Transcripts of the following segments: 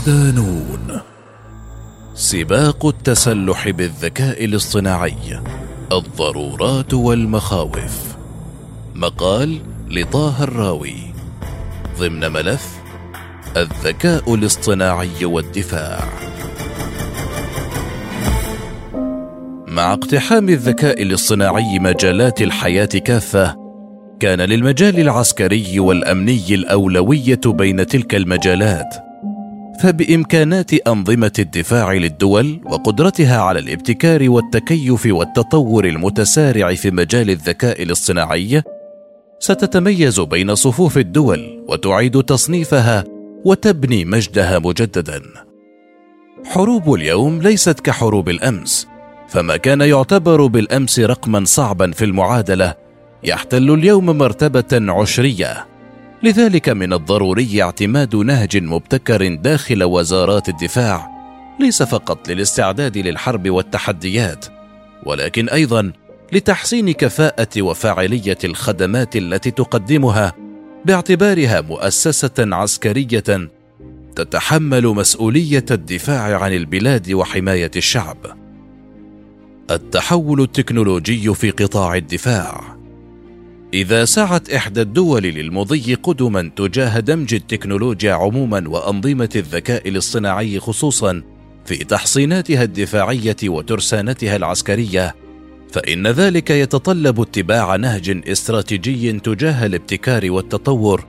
صدانون سباق التسلح بالذكاء الاصطناعي الضرورات والمخاوف. مقال لطه الراوي. ضمن ملف الذكاء الاصطناعي والدفاع. مع اقتحام الذكاء الاصطناعي مجالات الحياة كافة كان للمجال العسكري والأمني الأولوية بين تلك المجالات فبإمكانات أنظمة الدفاع للدول وقدرتها على الابتكار والتكيف والتطور المتسارع في مجال الذكاء الاصطناعي ستتميز بين صفوف الدول وتعيد تصنيفها وتبني مجدها مجددا. حروب اليوم ليست كحروب الأمس فما كان يعتبر بالأمس رقما صعبا في المعادلة يحتل اليوم مرتبة عشرية. لذلك من الضروري اعتماد نهج مبتكر داخل وزارات الدفاع ليس فقط للاستعداد للحرب والتحديات ولكن أيضا لتحسين كفاءة وفاعلية الخدمات التي تقدمها باعتبارها مؤسسة عسكرية تتحمل مسؤولية الدفاع عن البلاد وحماية الشعب. التحول التكنولوجي في قطاع الدفاع إذا سعت إحدى الدول للمضي قدما تجاه دمج التكنولوجيا عموما وأنظمة الذكاء الاصطناعي خصوصا في تحصيناتها الدفاعية وترسانتها العسكرية فإن ذلك يتطلب اتباع نهج استراتيجي تجاه الابتكار والتطور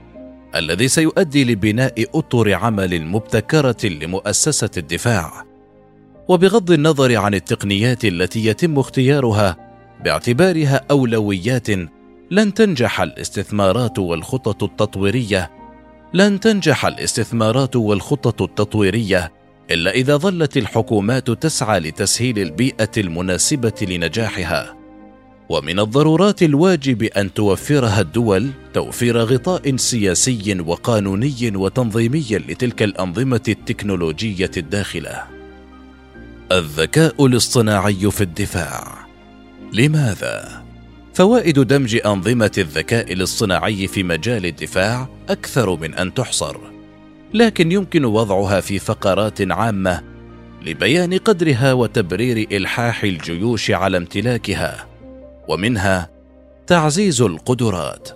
الذي سيؤدي لبناء أطر عمل مبتكرة لمؤسسة الدفاع. وبغض النظر عن التقنيات التي يتم اختيارها باعتبارها أولويات لن تنجح الاستثمارات والخطط التطويرية. لن تنجح الاستثمارات والخطط التطويرية إلا إذا ظلت الحكومات تسعى لتسهيل البيئة المناسبة لنجاحها. ومن الضرورات الواجب أن توفرها الدول توفير غطاء سياسي وقانوني وتنظيمي لتلك الأنظمة التكنولوجية الداخلة. الذكاء الاصطناعي في الدفاع. لماذا؟ فوائد دمج أنظمة الذكاء الاصطناعي في مجال الدفاع أكثر من أن تحصر لكن يمكن وضعها في فقرات عامة لبيان قدرها وتبرير إلحاح الجيوش على امتلاكها ومنها تعزيز القدرات.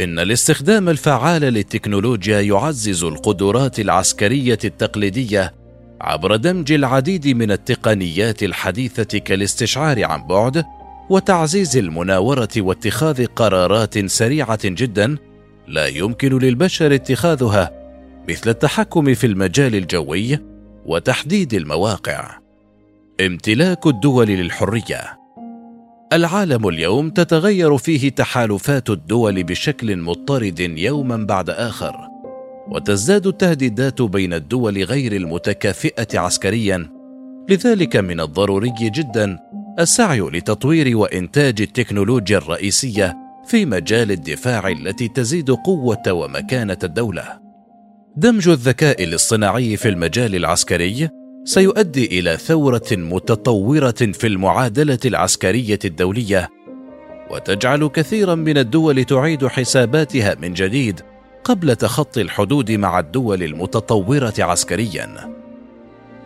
إن الاستخدام الفعال للتكنولوجيا يعزز القدرات العسكرية التقليدية عبر دمج العديد من التقنيات الحديثة كالاستشعار عن بعد وتعزيز المناورة واتخاذ قرارات سريعة جدا لا يمكن للبشر اتخاذها مثل التحكم في المجال الجوي وتحديد المواقع. امتلاك الدول للحرية. العالم اليوم تتغير فيه تحالفات الدول بشكل مضطرد يوما بعد آخر وتزداد التهديدات بين الدول غير المتكافئة عسكريا. لذلك من الضروري جدا السعي لتطوير وإنتاج التكنولوجيا الرئيسية في مجال الدفاع التي تزيد قوة ومكانة الدولة. دمج الذكاء الاصطناعي في المجال العسكري سيؤدي إلى ثورة متطورة في المعادلة العسكرية الدولية وتجعل كثيرا من الدول تعيد حساباتها من جديد قبل تخطي الحدود مع الدول المتطورة عسكريا.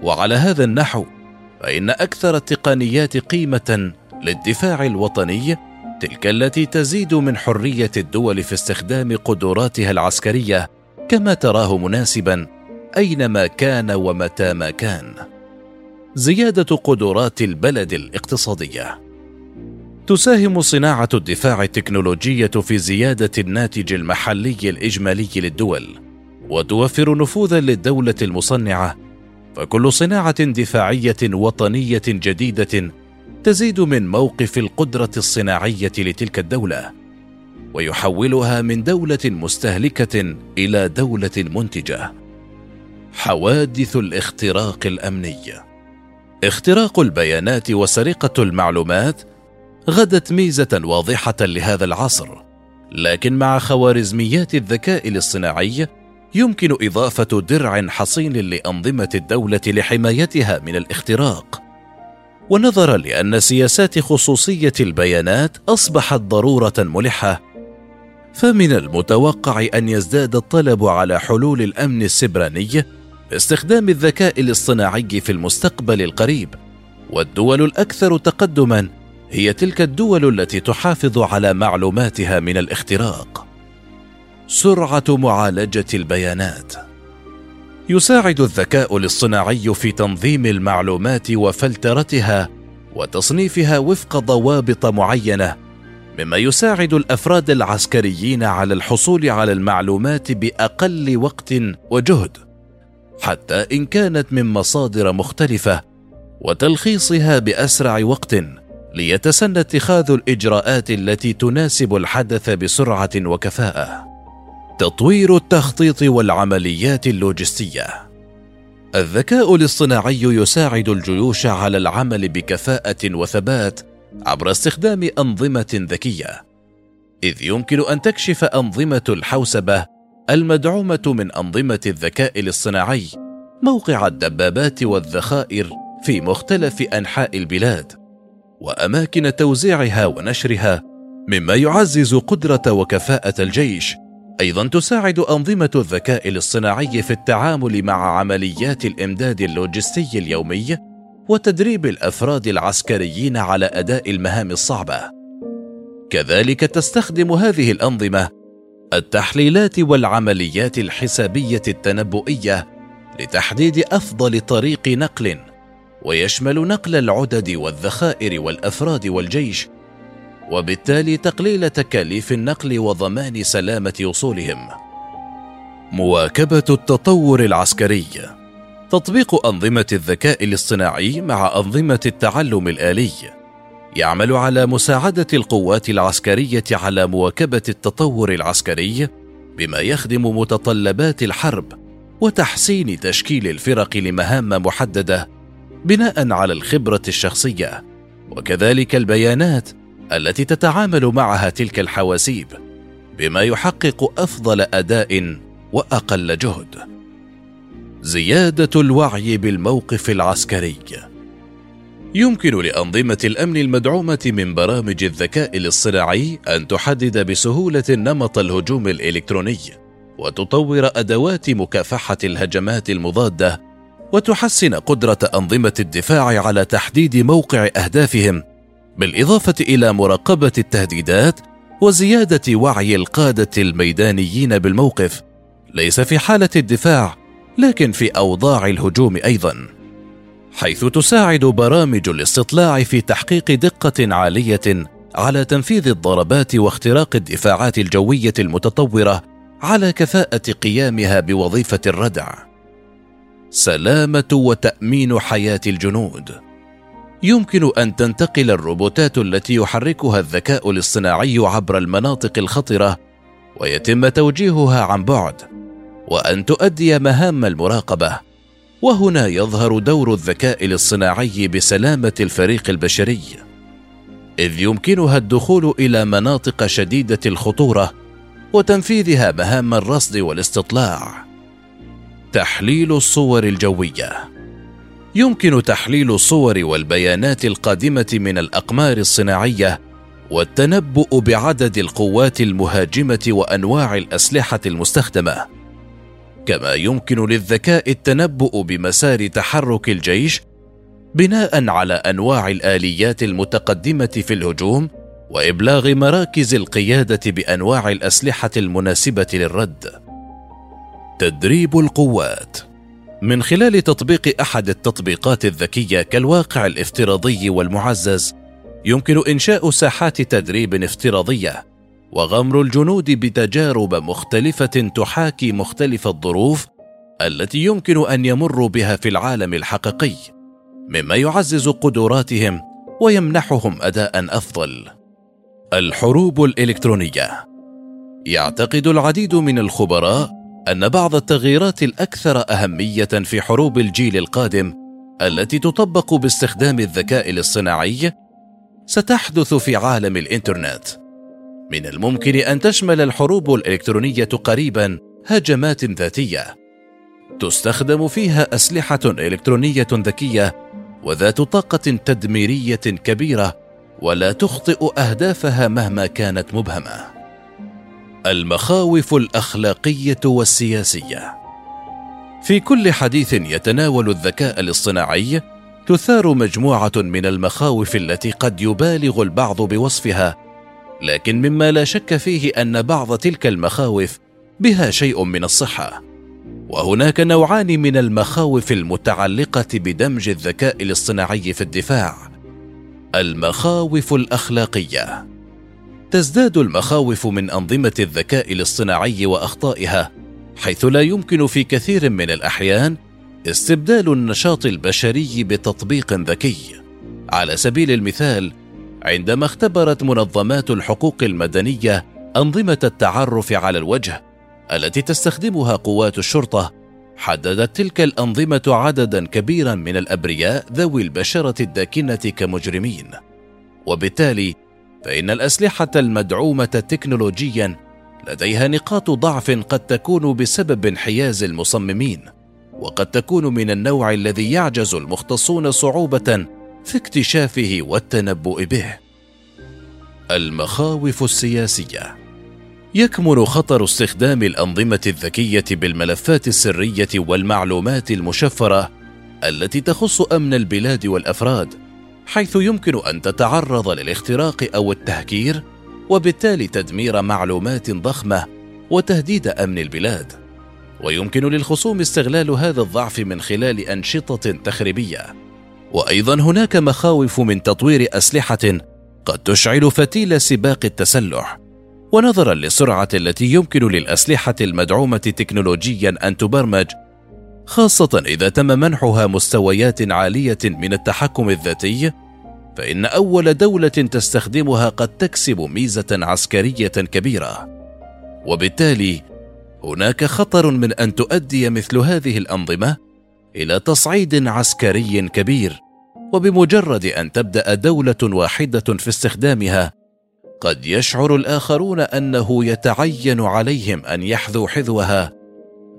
وعلى هذا النحو فإن أكثر التقنيات قيمة للدفاع الوطني تلك التي تزيد من حرية الدول في استخدام قدراتها العسكرية كما تراه مناسبا أينما كان ومتى ما كان. زيادة قدرات البلد الاقتصادية. تساهم صناعة الدفاع التكنولوجية في زيادة الناتج المحلي الإجمالي للدول وتوفر نفوذا للدولة المصنعة فكل صناعة دفاعية وطنية جديدة تزيد من موقف القدرة الصناعية لتلك الدولة ويحولها من دولة مستهلكة إلى دولة منتجة. حوادث الاختراق الأمني. اختراق البيانات وسرقة المعلومات غدت ميزة واضحة لهذا العصر لكن مع خوارزميات الذكاء الاصطناعي يمكن إضافة درع حصين لأنظمة الدولة لحمايتها من الاختراق. ونظرا لأن سياسات خصوصية البيانات أصبحت ضرورة ملحة. فمن المتوقع أن يزداد الطلب على حلول الأمن السبراني باستخدام الذكاء الاصطناعي في المستقبل القريب. والدول الأكثر تقدما هي تلك الدول التي تحافظ على معلوماتها من الاختراق. سرعة معالجة البيانات. يساعد الذكاء الاصطناعي في تنظيم المعلومات وفلترتها وتصنيفها وفق ضوابط معينة مما يساعد الأفراد العسكريين على الحصول على المعلومات بأقل وقت وجهد حتى إن كانت من مصادر مختلفة وتلخيصها بأسرع وقت ليتسنى اتخاذ الإجراءات التي تناسب الحدث بسرعة وكفاءة. تطوير التخطيط والعمليات اللوجستية. الذكاء الاصطناعي يساعد الجيوش على العمل بكفاءة وثبات عبر استخدام أنظمة ذكية إذ يمكن أن تكشف أنظمة الحوسبة المدعومة من أنظمة الذكاء الاصطناعي موقع الدبابات والذخائر في مختلف أنحاء البلاد وأماكن توزيعها ونشرها مما يعزز قدرة وكفاءة الجيش أيضا تساعد أنظمة الذكاء الاصطناعي في التعامل مع عمليات الإمداد اللوجستي اليومي وتدريب الأفراد العسكريين على أداء المهام الصعبة. كذلك تستخدم هذه الأنظمة التحليلات والعمليات الحسابية التنبؤية لتحديد أفضل طريق نقل ويشمل نقل العدد والذخائر والأفراد والجيش وبالتالي تقليل تكاليف النقل وضمان سلامة وصولهم. مواكبة التطور العسكري. تطبيق أنظمة الذكاء الاصطناعي مع أنظمة التعلم الآلي. يعمل على مساعدة القوات العسكرية على مواكبة التطور العسكري بما يخدم متطلبات الحرب وتحسين تشكيل الفرق لمهام محددة بناء على الخبرة الشخصية. وكذلك البيانات التي تتعامل معها تلك الحواسيب بما يحقق أفضل أداء وأقل جهد. زيادة الوعي بالموقف العسكري. يمكن لأنظمة الأمن المدعومة من برامج الذكاء الاصطناعي أن تحدد بسهولة نمط الهجوم الإلكتروني وتطور أدوات مكافحة الهجمات المضادة وتحسن قدرة أنظمة الدفاع على تحديد موقع أهدافهم بالإضافة إلى مراقبة التهديدات وزيادة وعي القادة الميدانيين بالموقف. ليس في حالة الدفاع لكن في أوضاع الهجوم أيضا. حيث تساعد برامج الاستطلاع في تحقيق دقة عالية على تنفيذ الضربات واختراق الدفاعات الجوية المتطورة على كفاءة قيامها بوظيفة الردع. سلامة وتأمين حياة الجنود. يمكن أن تنتقل الروبوتات التي يحركها الذكاء الاصطناعي عبر المناطق الخطرة ويتم توجيهها عن بعد وأن تؤدي مهام المراقبة. وهنا يظهر دور الذكاء الاصطناعي بسلامة الفريق البشري. إذ يمكنها الدخول إلى مناطق شديدة الخطورة وتنفيذها مهام الرصد والاستطلاع. تحليل الصور الجوية. يمكن تحليل الصور والبيانات القادمة من الأقمار الصناعية والتنبؤ بعدد القوات المهاجمة وأنواع الأسلحة المستخدمة. كما يمكن للذكاء التنبؤ بمسار تحرك الجيش بناء على أنواع الآليات المتقدمة في الهجوم وإبلاغ مراكز القيادة بأنواع الأسلحة المناسبة للرد. تدريب القوات من خلال تطبيق أحد التطبيقات الذكية كالواقع الافتراضي والمعزز يمكن إنشاء ساحات تدريب افتراضية وغمر الجنود بتجارب مختلفة تحاكي مختلف الظروف التي يمكن أن يمروا بها في العالم الحقيقي مما يعزز قدراتهم ويمنحهم أداء أفضل. الحروب الإلكترونية. يعتقد العديد من الخبراء أن بعض التغييرات الأكثر أهمية في حروب الجيل القادم التي تطبق باستخدام الذكاء الاصطناعي ستحدث في عالم الإنترنت. من الممكن أن تشمل الحروب الإلكترونية قريبا هجمات ذاتية تستخدم فيها أسلحة إلكترونية ذكية وذات طاقة تدميرية كبيرة ولا تخطئ أهدافها مهما كانت مبهمة. المخاوف الأخلاقية والسياسية. في كل حديث يتناول الذكاء الاصطناعي تثار مجموعة من المخاوف التي قد يبالغ البعض بوصفها لكن مما لا شك فيه أن بعض تلك المخاوف بها شيء من الصحة. وهناك نوعان من المخاوف المتعلقة بدمج الذكاء الاصطناعي في الدفاع. المخاوف الأخلاقية. تزداد المخاوف من أنظمة الذكاء الاصطناعي وأخطائها حيث لا يمكن في كثير من الأحيان استبدال النشاط البشري بتطبيق ذكي. على سبيل المثال عندما اختبرت منظمات الحقوق المدنية أنظمة التعرف على الوجه التي تستخدمها قوات الشرطة حددت تلك الأنظمة عددا كبيرا من الأبرياء ذوي البشرة الداكنة كمجرمين. وبالتالي فإن الأسلحة المدعومة تكنولوجيا لديها نقاط ضعف قد تكون بسبب انحياز المصممين وقد تكون من النوع الذي يعجز المختصون صعوبة في اكتشافه والتنبؤ به. المخاوف السياسية. يكمن خطر استخدام الأنظمة الذكية بالملفات السرية والمعلومات المشفرة التي تخص أمن البلاد والأفراد حيث يمكن أن تتعرض للاختراق أو التهكير وبالتالي تدمير معلومات ضخمة وتهديد أمن البلاد. ويمكن للخصوم استغلال هذا الضعف من خلال أنشطة تخريبية. وأيضا هناك مخاوف من تطوير أسلحة قد تشعل فتيل سباق التسلح. ونظرا للسرعه التي يمكن للأسلحة المدعومة تكنولوجيا أن تبرمج خاصة إذا تم منحها مستويات عالية من التحكم الذاتي فإن أول دولة تستخدمها قد تكسب ميزة عسكرية كبيرة. وبالتالي هناك خطر من أن تؤدي مثل هذه الأنظمة إلى تصعيد عسكري كبير وبمجرد أن تبدأ دولة واحدة في استخدامها قد يشعر الآخرون أنه يتعين عليهم أن يحذوا حذوها.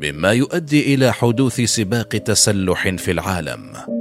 مما يؤدي إلى حدوث سباق تسلح في العالم.